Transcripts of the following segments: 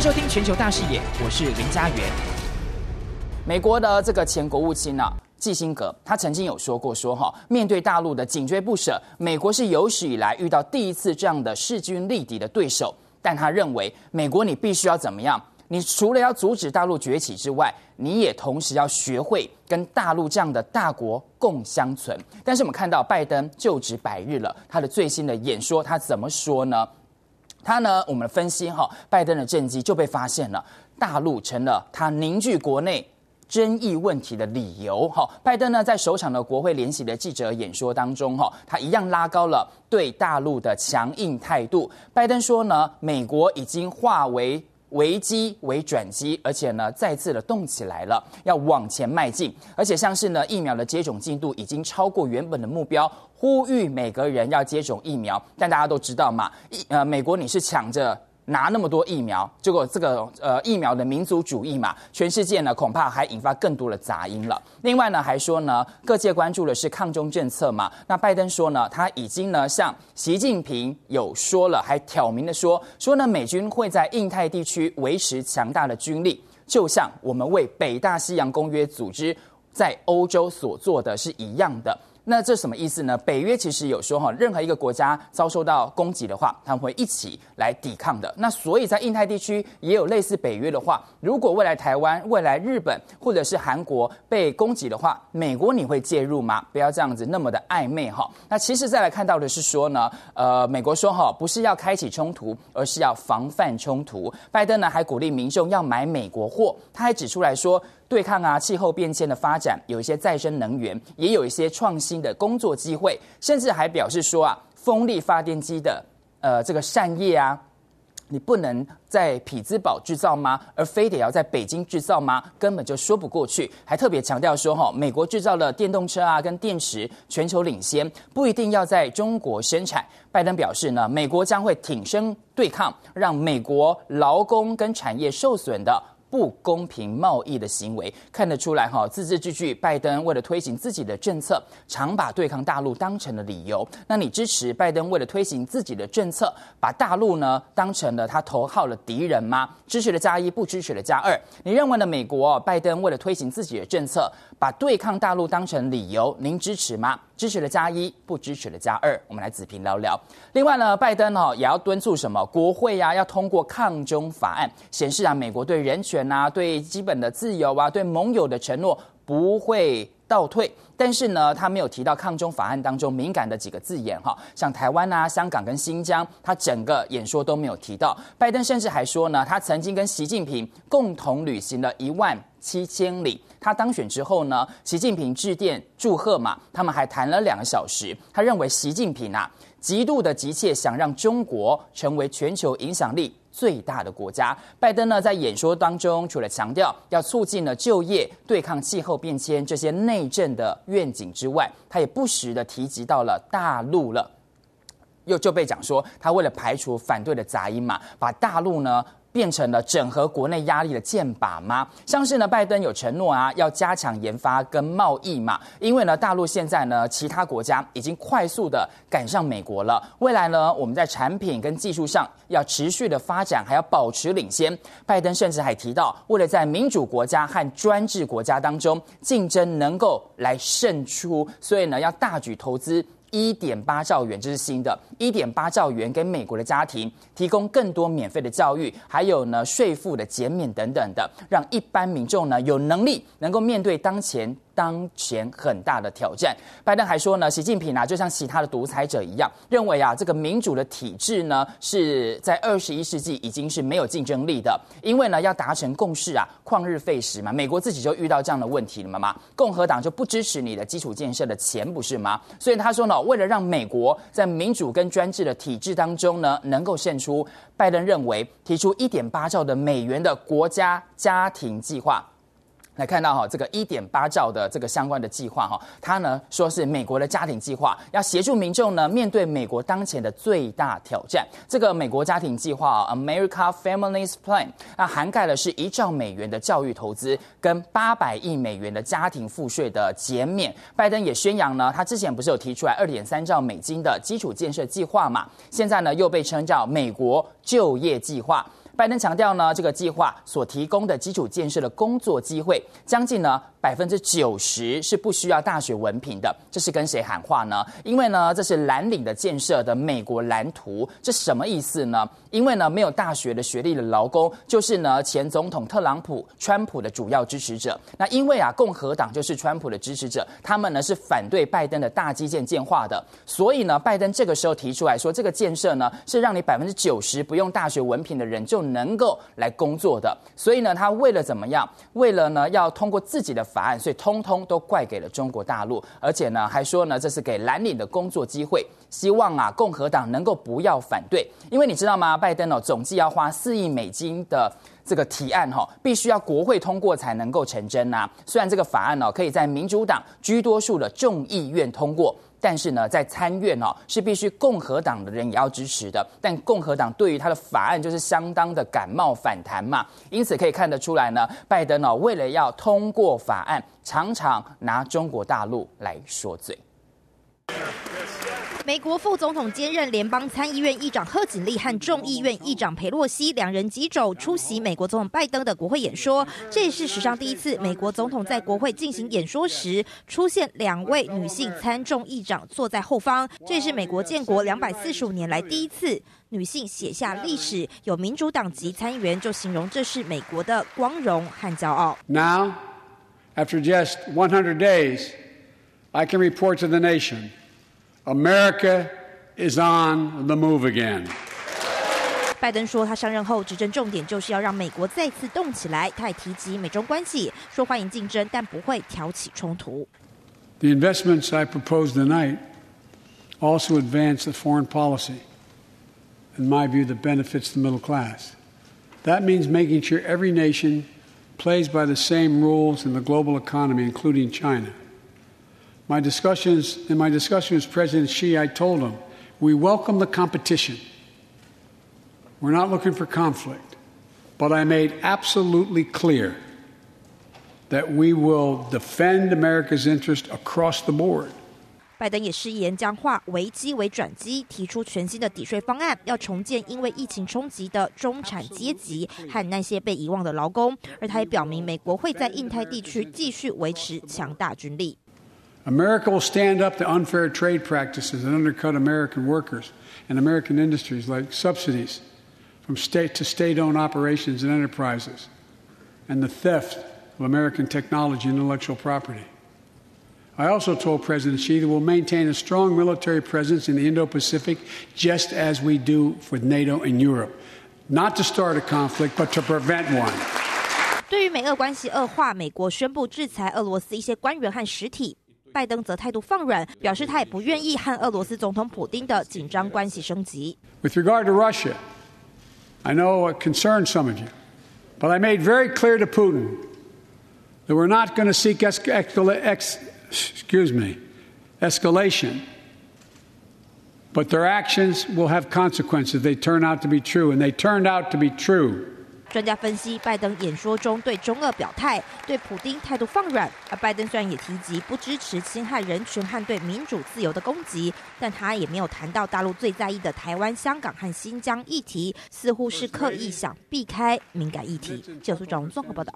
收听全球大视野，我是林家元。美国的这个前国务卿啊，基辛格，他曾经有说过说哈，面对大陆的紧追不舍，美国是有史以来遇到第一次这样的势均力敌的对手。但他认为，美国你必须要怎么样？你除了要阻止大陆崛起之外，你也同时要学会跟大陆这样的大国共相存。但是我们看到拜登就职百日了，他的最新的演说，他怎么说呢？他呢，我们分析哈，拜登的政绩就被发现了，大陆成了他凝聚国内争议问题的理由。哈，拜登呢，在首场的国会联席的记者演说当中，哈，他一样拉高了对大陆的强硬态度。拜登说呢，美国已经化为危机为转机，而且呢，再次的动起来了，要往前迈进。而且像是呢，疫苗的接种进度已经超过原本的目标。呼吁每个人要接种疫苗，但大家都知道嘛，疫呃，美国你是抢着拿那么多疫苗，结果这个呃疫苗的民族主义嘛，全世界呢恐怕还引发更多的杂音了。另外呢，还说呢，各界关注的是抗中政策嘛，那拜登说呢，他已经呢向习近平有说了，还挑明的说，说呢美军会在印太地区维持强大的军力，就像我们为北大西洋公约组织在欧洲所做的是一样的。那这什么意思呢？北约其实有说哈，任何一个国家遭受到攻击的话，他们会一起来抵抗的。那所以在印太地区也有类似北约的话，如果未来台湾、未来日本或者是韩国被攻击的话，美国你会介入吗？不要这样子那么的暧昧哈。那其实再来看到的是说呢，呃，美国说哈，不是要开启冲突，而是要防范冲突。拜登呢还鼓励民众要买美国货，他还指出来说。对抗啊，气候变迁的发展，有一些再生能源，也有一些创新的工作机会，甚至还表示说啊，风力发电机的呃这个扇叶啊，你不能在匹兹堡制造吗？而非得要在北京制造吗？根本就说不过去。还特别强调说哈，美国制造的电动车啊跟电池全球领先，不一定要在中国生产。拜登表示呢，美国将会挺身对抗，让美国劳工跟产业受损的。不公平贸易的行为看得出来哈，字字句句，拜登为了推行自己的政策，常把对抗大陆当成了理由。那你支持拜登为了推行自己的政策，把大陆呢当成了他头号的敌人吗？支持的加一，不支持的加二。你认为呢？美国拜登为了推行自己的政策，把对抗大陆当成理由，您支持吗？支持的加一，不支持的加二。我们来仔细聊聊。另外呢，拜登哦也要敦促什么？国会呀、要通过抗中法案，显示啊美国对人权啊、对基本的自由啊、对盟友的承诺不会倒退。但是呢，他没有提到抗中法案当中敏感的几个字眼哈，像台湾啊、香港跟新疆，他整个演说都没有提到。拜登甚至还说呢，他曾经跟习近平共同旅行了一万七千里。他当选之后呢，习近平致电祝贺嘛，他们还谈了两个小时。他认为习近平啊，极度的急切想让中国成为全球影响力最大的国家。拜登呢，在演说当中，除了强调要促进了就业、对抗气候变迁这些内政的愿景之外，他也不时的提及到了大陆了，又就被讲说，他为了排除反对的杂音嘛，把大陆呢。变成了整合国内压力的箭靶吗？像是呢，拜登有承诺啊，要加强研发跟贸易嘛。因为呢，大陆现在呢，其他国家已经快速的赶上美国了。未来呢，我们在产品跟技术上要持续的发展，还要保持领先。拜登甚至还提到，为了在民主国家和专制国家当中竞争能够来胜出，所以呢，要大举投资。一点八兆元，这是新的，一点八兆元给美国的家庭提供更多免费的教育，还有呢税负的减免等等的，让一般民众呢有能力能够面对当前。当前很大的挑战，拜登还说呢，习近平啊，就像其他的独裁者一样，认为啊，这个民主的体制呢，是在二十一世纪已经是没有竞争力的，因为呢，要达成共识啊，旷日费时嘛。美国自己就遇到这样的问题了嘛嘛，共和党就不支持你的基础建设的钱，不是吗？所以他说呢，为了让美国在民主跟专制的体制当中呢，能够胜出，拜登认为提出一点八兆的美元的国家家庭计划。来看到哈，这个一点八兆的这个相关的计划哈，它呢说是美国的家庭计划，要协助民众呢面对美国当前的最大挑战。这个美国家庭计划 America Families Plan，那涵盖了是一兆美元的教育投资，跟八百亿美元的家庭赋税的减免。拜登也宣扬呢，他之前不是有提出来二点三兆美金的基础建设计划嘛？现在呢又被称叫美国就业计划。拜登强调呢，这个计划所提供的基础建设的工作机会，将近呢百分之九十是不需要大学文凭的。这是跟谁喊话呢？因为呢，这是蓝领的建设的美国蓝图。这什么意思呢？因为呢，没有大学的学历的劳工，就是呢前总统特朗普、川普的主要支持者。那因为啊，共和党就是川普的支持者，他们呢是反对拜登的大基建建化的。所以呢，拜登这个时候提出来说，这个建设呢是让你百分之九十不用大学文凭的人就能够来工作的。所以呢，他为了怎么样？为了呢要通过自己的法案，所以通通都怪给了中国大陆，而且呢还说呢这是给蓝领的工作机会。希望啊，共和党能够不要反对，因为你知道吗？拜登哦，总计要花四亿美金的这个提案哈，必须要国会通过才能够成真呐。虽然这个法案哦，可以在民主党居多数的众议院通过，但是呢，在参院哦，是必须共和党的人也要支持的。但共和党对于他的法案就是相当的感冒反弹嘛，因此可以看得出来呢，拜登哦，为了要通过法案，常常拿中国大陆来说嘴。美国副总统兼任联邦参议院议长贺锦丽和众议院议长裴洛西两人击肘出席美国总统拜登的国会演说，这也是史上第一次美国总统在国会进行演说时出现两位女性参众议长坐在后方，这也是美国建国两百四十五年来第一次女性写下历史。有民主党籍参议员就形容这是美国的光荣和骄傲。Now, after just 100 days, I can report to the nation. America is on the move again. 拜登说，他上任后执政重点就是要让美国再次动起来。他也提及美中关系，说欢迎竞争，但不会挑起冲突。The investments I propose tonight also advance the foreign policy, in my view, that benefits the middle class. That means making sure every nation plays by the same rules in the global economy, including China. My discussions, in my discussion with President Xi, I told him, we welcome the competition. We're not looking for conflict. But I made absolutely clear that we will defend America's interest across the board. 拜登也誓言将化危机为转机，提出全新的抵税方案，要重建因为疫情冲击的中产阶级和那些被遗忘的劳工。而他也表明，美国会在印太地区继续维持强大军力。 America will stand up to unfair trade practices that undercut American workers and American industries, like subsidies from state to state owned operations and enterprises, and the theft of American technology and intellectual property. I also told President Xi that we'll maintain a strong military presence in the Indo Pacific, just as we do with NATO and Europe, not to start a conflict, but to prevent one. 对于美俄关系恶化，美国宣布制裁俄罗斯一些官员和实体。 拜登则态度放软，表示他也不愿意和俄罗斯总统普丁的紧张关系升级。With regard to Russia, I know it concerns some of you, but I made very clear to Putin that we're not going to seek escalation, excuse me, escalation, but their actions will have consequences. They turn out to be true, and they turned out to be true. 专家分析，拜登演说中对中俄表态，对普丁态度放软。而拜登虽然也提及不支持侵害人权和对民主自由的攻击，但他也没有谈到大陆最在意的台湾、香港和新疆议题，似乎是刻意想避开敏感议题。记者苏兆荣综合报道。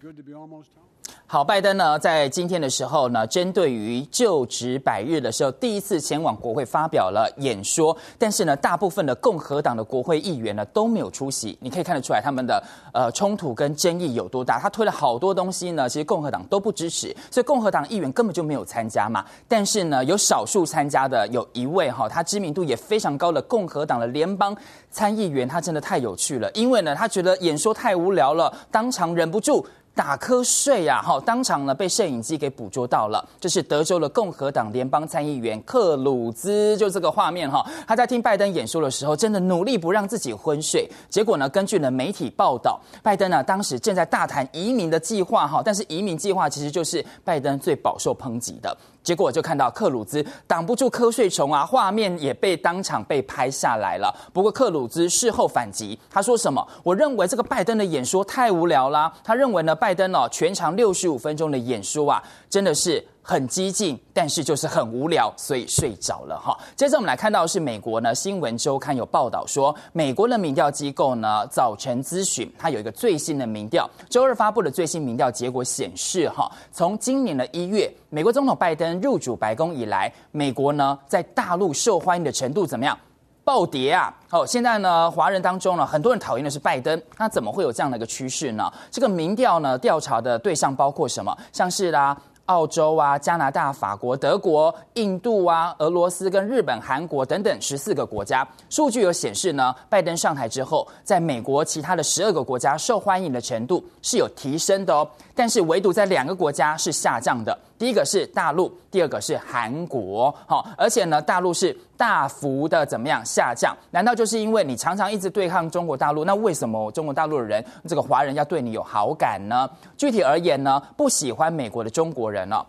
好，拜登呢，在今天的时候呢，针对于就职百日的时候，第一次前往国会发表了演说。但是呢，大部分的共和党的国会议员呢都没有出席。你可以看得出来，他们的呃冲突跟争议有多大。他推了好多东西呢，其实共和党都不支持，所以共和党议员根本就没有参加嘛。但是呢，有少数参加的，有一位哈，他知名度也非常高的共和党的联邦参议员，他真的太有趣了，因为呢，他觉得演说太无聊了，当场忍不住。打瞌睡呀，哈！当场呢被摄影机给捕捉到了。这是德州的共和党联邦参议员克鲁兹，就这个画面哈。他在听拜登演说的时候，真的努力不让自己昏睡。结果呢，根据呢媒体报道，拜登呢当时正在大谈移民的计划哈。但是移民计划其实就是拜登最饱受抨击的。结果就看到克鲁兹挡不住瞌睡虫啊，画面也被当场被拍下来了。不过克鲁兹事后反击，他说什么？我认为这个拜登的演说太无聊啦。他认为呢，拜登哦全长六十五分钟的演说啊，真的是很激进，但是就是很无聊，所以睡着了哈。接着我们来看到是美国呢，《新闻周刊》有报道说，美国的民调机构呢，早晨咨询它有一个最新的民调，周二发布的最新民调结果显示哈，从今年的一月，美国总统拜登入主白宫以来，美国呢在大陆受欢迎的程度怎么样？暴跌啊！好，现在呢，华人当中呢，很多人讨厌的是拜登，那怎么会有这样的一个趋势呢？这个民调呢，调查的对象包括什么？像是啦。澳洲啊、加拿大、法国、德国、印度啊、俄罗斯跟日本、韩国等等十四个国家，数据有显示呢，拜登上台之后，在美国其他的十二个国家受欢迎的程度是有提升的哦，但是唯独在两个国家是下降的。第一个是大陆，第二个是韩国，好，而且呢，大陆是大幅的怎么样下降？难道就是因为你常常一直对抗中国大陆？那为什么中国大陆的人，这个华人要对你有好感呢？具体而言呢，不喜欢美国的中国人呢，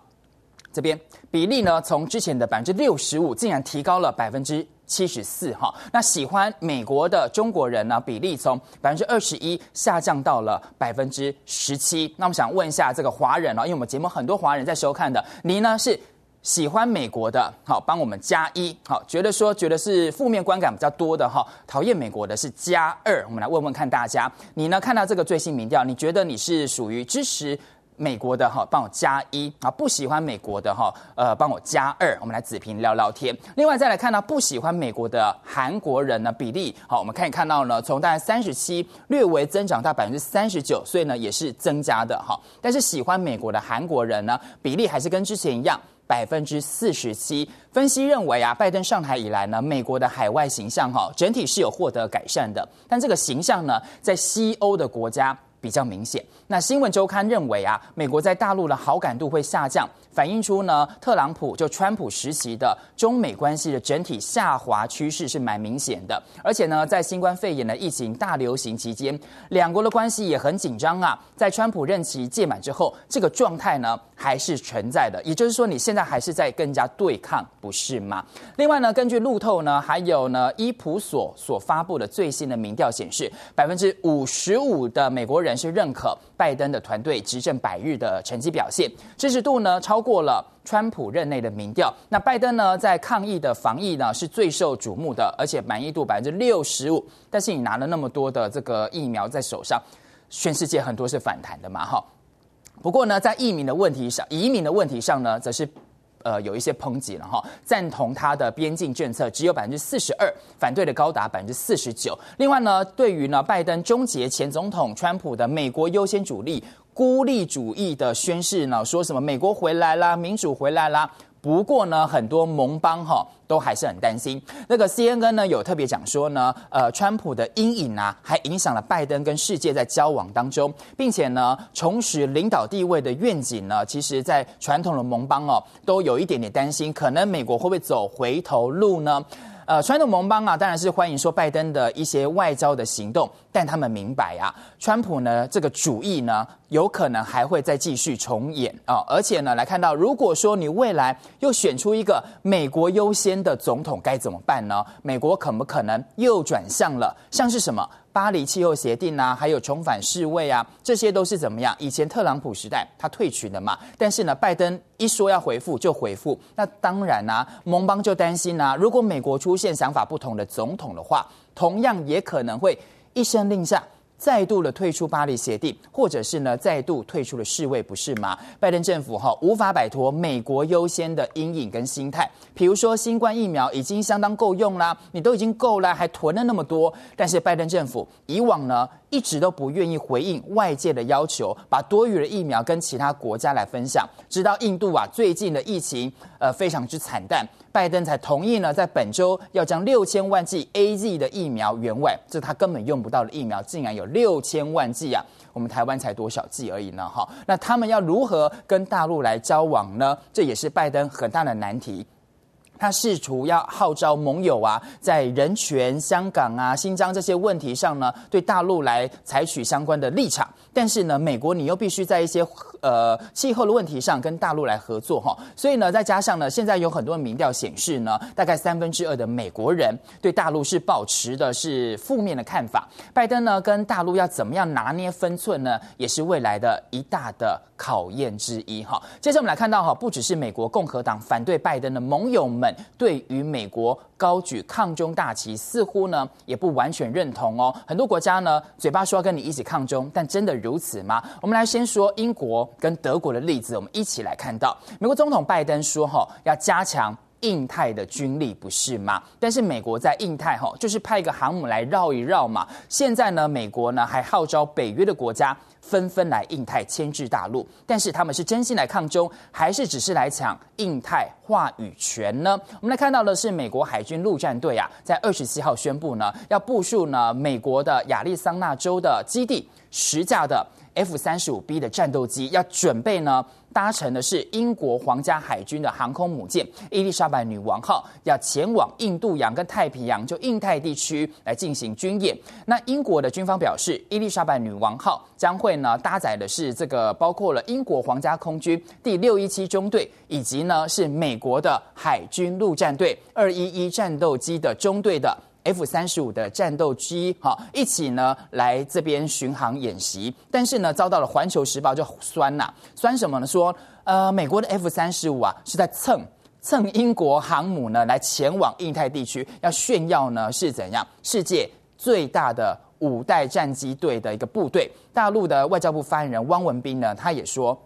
这边比例呢，从之前的百分之六十五，竟然提高了百分之七十四哈，那喜欢美国的中国人呢，比例从百分之二十一下降到了百分之十七。那我们想问一下这个华人啊，因为我们节目很多华人在收看的，你呢是喜欢美国的，好，帮我们加一，好，觉得说觉得是负面观感比较多的哈，讨厌美国的是加二。我们来问问看大家，你呢看到这个最新民调，你觉得你是属于支持？美国的哈，帮我加一啊！不喜欢美国的哈，呃，帮我加二。我们来子平聊聊天。另外再来看到不喜欢美国的韩国人呢，比例好，我们可以看到呢，从大概三十七略微增长到百分之三十九，所以呢也是增加的哈。但是喜欢美国的韩国人呢，比例还是跟之前一样，百分之四十七。分析认为啊，拜登上台以来呢，美国的海外形象哈，整体是有获得改善的，但这个形象呢，在西欧的国家。比较明显。那新闻周刊认为啊，美国在大陆的好感度会下降，反映出呢，特朗普就川普时期的中美关系的整体下滑趋势是蛮明显的。而且呢，在新冠肺炎的疫情大流行期间，两国的关系也很紧张啊。在川普任期届满之后，这个状态呢还是存在的。也就是说，你现在还是在跟人家对抗，不是吗？另外呢，根据路透呢，还有呢，伊普所所发布的最新的民调显示，百分之五十五的美国人。是认可拜登的团队执政百日的成绩表现，支持度呢超过了川普任内的民调。那拜登呢在抗疫的防疫呢是最受瞩目的，而且满意度百分之六十五。但是你拿了那么多的这个疫苗在手上，全世界很多是反弹的嘛哈。不过呢，在移民的问题上，移民的问题上呢，则是。呃，有一些抨击了哈，赞同他的边境政策只有百分之四十二，反对的高达百分之四十九。另外呢，对于呢拜登终结前总统川普的美国优先主义孤立主义的宣誓呢，说什么美国回来啦，民主回来啦。不过呢，很多盟邦哈都还是很担心。那个 CNN 呢有特别讲说呢，呃，川普的阴影啊，还影响了拜登跟世界在交往当中，并且呢，重拾领导地位的愿景呢，其实在传统的盟邦哦，都有一点点担心，可能美国会不会走回头路呢？呃，传统盟邦啊，当然是欢迎说拜登的一些外交的行动，但他们明白啊，川普呢这个主义呢，有可能还会再继续重演啊，而且呢，来看到如果说你未来又选出一个美国优先的总统，该怎么办呢？美国可不可能又转向了？像是什么？巴黎气候协定啊，还有重返世卫啊，这些都是怎么样？以前特朗普时代他退群的嘛，但是呢，拜登一说要回复就回复。那当然啊，盟邦就担心啊，如果美国出现想法不同的总统的话，同样也可能会一声令下。再度的退出巴黎协定，或者是呢再度退出了世卫，不是吗？拜登政府哈无法摆脱美国优先的阴影跟心态。比如说新冠疫苗已经相当够用啦，你都已经够了，还囤了那么多。但是拜登政府以往呢一直都不愿意回应外界的要求，把多余的疫苗跟其他国家来分享。直到印度啊最近的疫情呃非常之惨淡。拜登才同意呢，在本周要将六千万剂 AZ 的疫苗援外，这他根本用不到的疫苗，竟然有六千万剂啊！我们台湾才多少剂而已呢？哈，那他们要如何跟大陆来交往呢？这也是拜登很大的难题。他试图要号召盟友啊，在人权、香港啊、新疆这些问题上呢，对大陆来采取相关的立场。但是呢，美国你又必须在一些呃气候的问题上跟大陆来合作哈。所以呢，再加上呢，现在有很多民调显示呢，大概三分之二的美国人对大陆是保持的是负面的看法。拜登呢，跟大陆要怎么样拿捏分寸呢，也是未来的一大的考验之一哈。接着我们来看到哈，不只是美国共和党反对拜登的盟友们。对于美国高举抗中大旗，似乎呢也不完全认同哦。很多国家呢嘴巴说要跟你一起抗中，但真的如此吗？我们来先说英国跟德国的例子，我们一起来看到，美国总统拜登说哈要加强印太的军力，不是吗？但是美国在印太哈就是派一个航母来绕一绕嘛。现在呢，美国呢还号召北约的国家。纷纷来印太牵制大陆，但是他们是真心来抗中，还是只是来抢印太话语权呢？我们来看到的是美国海军陆战队啊，在二十七号宣布呢，要部署呢美国的亚利桑那州的基地十架的 F 三十五 B 的战斗机，要准备呢。搭乘的是英国皇家海军的航空母舰伊丽莎白女王号，要前往印度洋跟太平洋，就印太地区来进行军演。那英国的军方表示，伊丽莎白女王号将会呢搭载的是这个包括了英国皇家空军第六一七中队，以及呢是美国的海军陆战队二一一战斗机的中队的。F 三十五的战斗机，哈，一起呢来这边巡航演习，但是呢遭到了《环球时报》就酸呐，酸什么呢？说呃，美国的 F 三十五啊是在蹭蹭英国航母呢来前往印太地区，要炫耀呢是怎样世界最大的五代战机队的一个部队。大陆的外交部发言人汪文斌呢，他也说。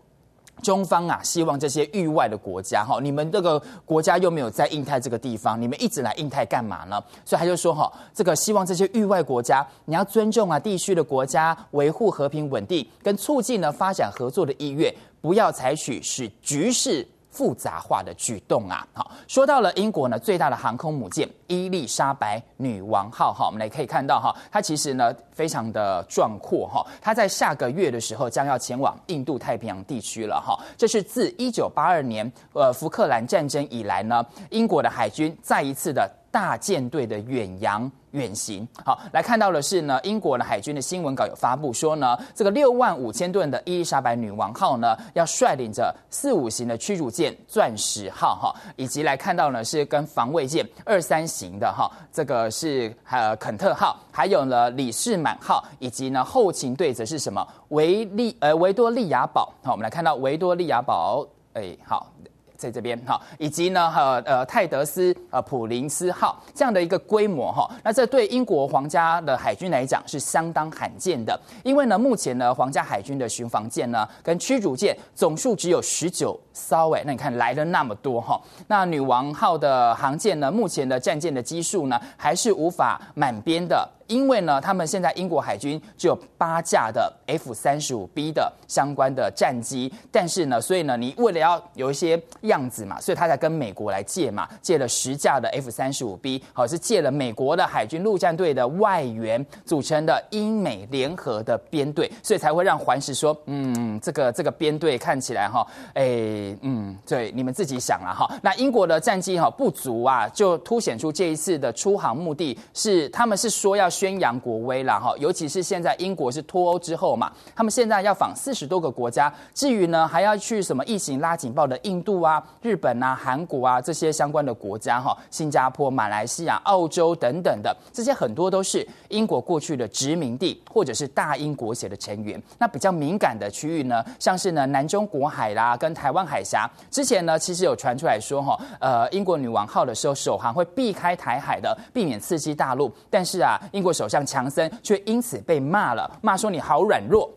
中方啊，希望这些域外的国家哈，你们这个国家又没有在印太这个地方，你们一直来印太干嘛呢？所以他就说哈，这个希望这些域外国家，你要尊重啊地区的国家，维护和平稳定跟促进呢发展合作的意愿，不要采取使局势。复杂化的举动啊，好，说到了英国呢，最大的航空母舰伊丽莎白女王号哈，我们来可以看到哈，它其实呢非常的壮阔哈，它在下个月的时候将要前往印度太平洋地区了哈，这是自一九八二年呃福克兰战争以来呢，英国的海军再一次的大舰队的远洋。远行，好，来看到的是呢，英国的海军的新闻稿有发布说呢，这个六万五千吨的伊丽莎白女王号呢，要率领着四五型的驱逐舰钻石号哈，以及来看到呢是跟防卫舰二三型的哈，这个是呃肯特号，还有呢李士满号，以及呢后勤队则是什么维利呃维多利亚堡，好，我们来看到维多利亚堡，哎好。在这边哈，以及呢，呃呃，泰德斯呃普林斯号这样的一个规模哈，那这对英国皇家的海军来讲是相当罕见的，因为呢，目前呢，皇家海军的巡防舰呢跟驱逐舰总数只有十九艘，哎，那你看来了那么多哈，那女王号的航舰呢，目前的战舰的基数呢还是无法满编的。因为呢，他们现在英国海军只有八架的 F 三十五 B 的相关的战机，但是呢，所以呢，你为了要有一些样子嘛，所以他才跟美国来借嘛，借了十架的 F 三十五 B，好，是借了美国的海军陆战队的外援组成的英美联合的编队，所以才会让环时说，嗯，这个这个编队看起来哈，哎，嗯，对，你们自己想了哈。那英国的战机哈不足啊，就凸显出这一次的出航目的是，他们是说要。宣扬国威了哈，尤其是现在英国是脱欧之后嘛，他们现在要访四十多个国家，至于呢还要去什么疫情拉警报的印度啊、日本啊、韩国啊这些相关的国家哈，新加坡、马来西亚、澳洲等等的这些很多都是英国过去的殖民地或者是大英国协的成员。那比较敏感的区域呢，像是呢南中国海啦跟台湾海峡，之前呢其实有传出来说哈，呃英国女王号的时候首航会避开台海的，避免刺激大陆，但是啊英国。首相强森却因此被骂了，骂说你好软弱。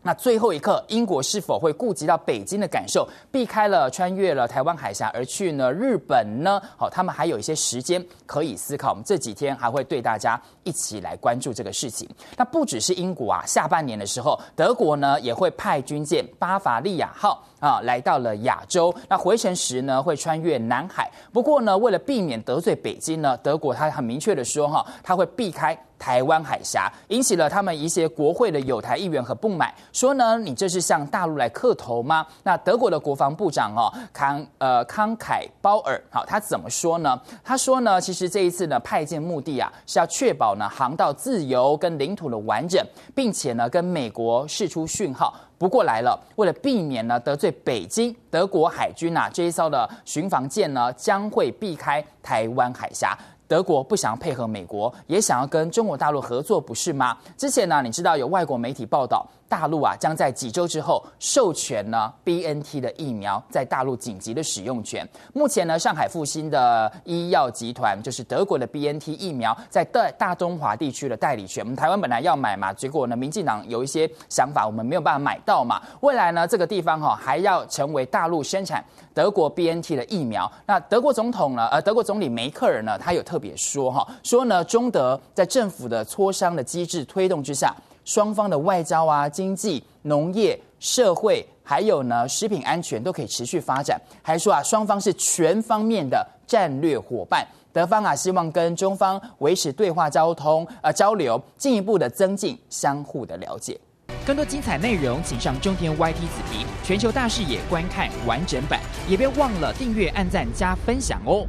那最后一刻，英国是否会顾及到北京的感受，避开了穿越了台湾海峡而去呢？日本呢？好，他们还有一些时间可以思考。我们这几天还会对大家一起来关注这个事情。那不只是英国啊，下半年的时候，德国呢也会派军舰巴伐利亚号啊，来到了亚洲。那回程时呢，会穿越南海。不过呢，为了避免得罪北京呢，德国他很明确的说哈，他会避开。台湾海峡引起了他们一些国会的友台议员和不满，说呢，你这是向大陆来磕头吗？那德国的国防部长哦康呃康凯鲍尔好，他怎么说呢？他说呢，其实这一次呢派舰目的啊是要确保呢航道自由跟领土的完整，并且呢跟美国释出讯号。不过来了，为了避免呢得罪北京，德国海军啊这一艘的巡防舰呢将会避开台湾海峡。德国不想要配合美国，也想要跟中国大陆合作，不是吗？之前呢，你知道有外国媒体报道。大陆啊，将在几周之后授权呢 BNT 的疫苗在大陆紧急的使用权。目前呢，上海复星的医药集团就是德国的 BNT 疫苗在大大中华地区的代理权。我们台湾本来要买嘛，结果呢，民进党有一些想法，我们没有办法买到嘛。未来呢，这个地方哈还要成为大陆生产德国 BNT 的疫苗。那德国总统呢，呃，德国总理梅克尔呢，他有特别说哈，说呢，中德在政府的磋商的机制推动之下。双方的外交啊、经济、农业、社会，还有呢食品安全都可以持续发展。还说啊，双方是全方面的战略伙伴。德方啊，希望跟中方维持对话交通呃交流，进一步的增进相互的了解。更多精彩内容，请上中天 YT 子频全球大视野观看完整版，也别忘了订阅、按赞、加分享哦。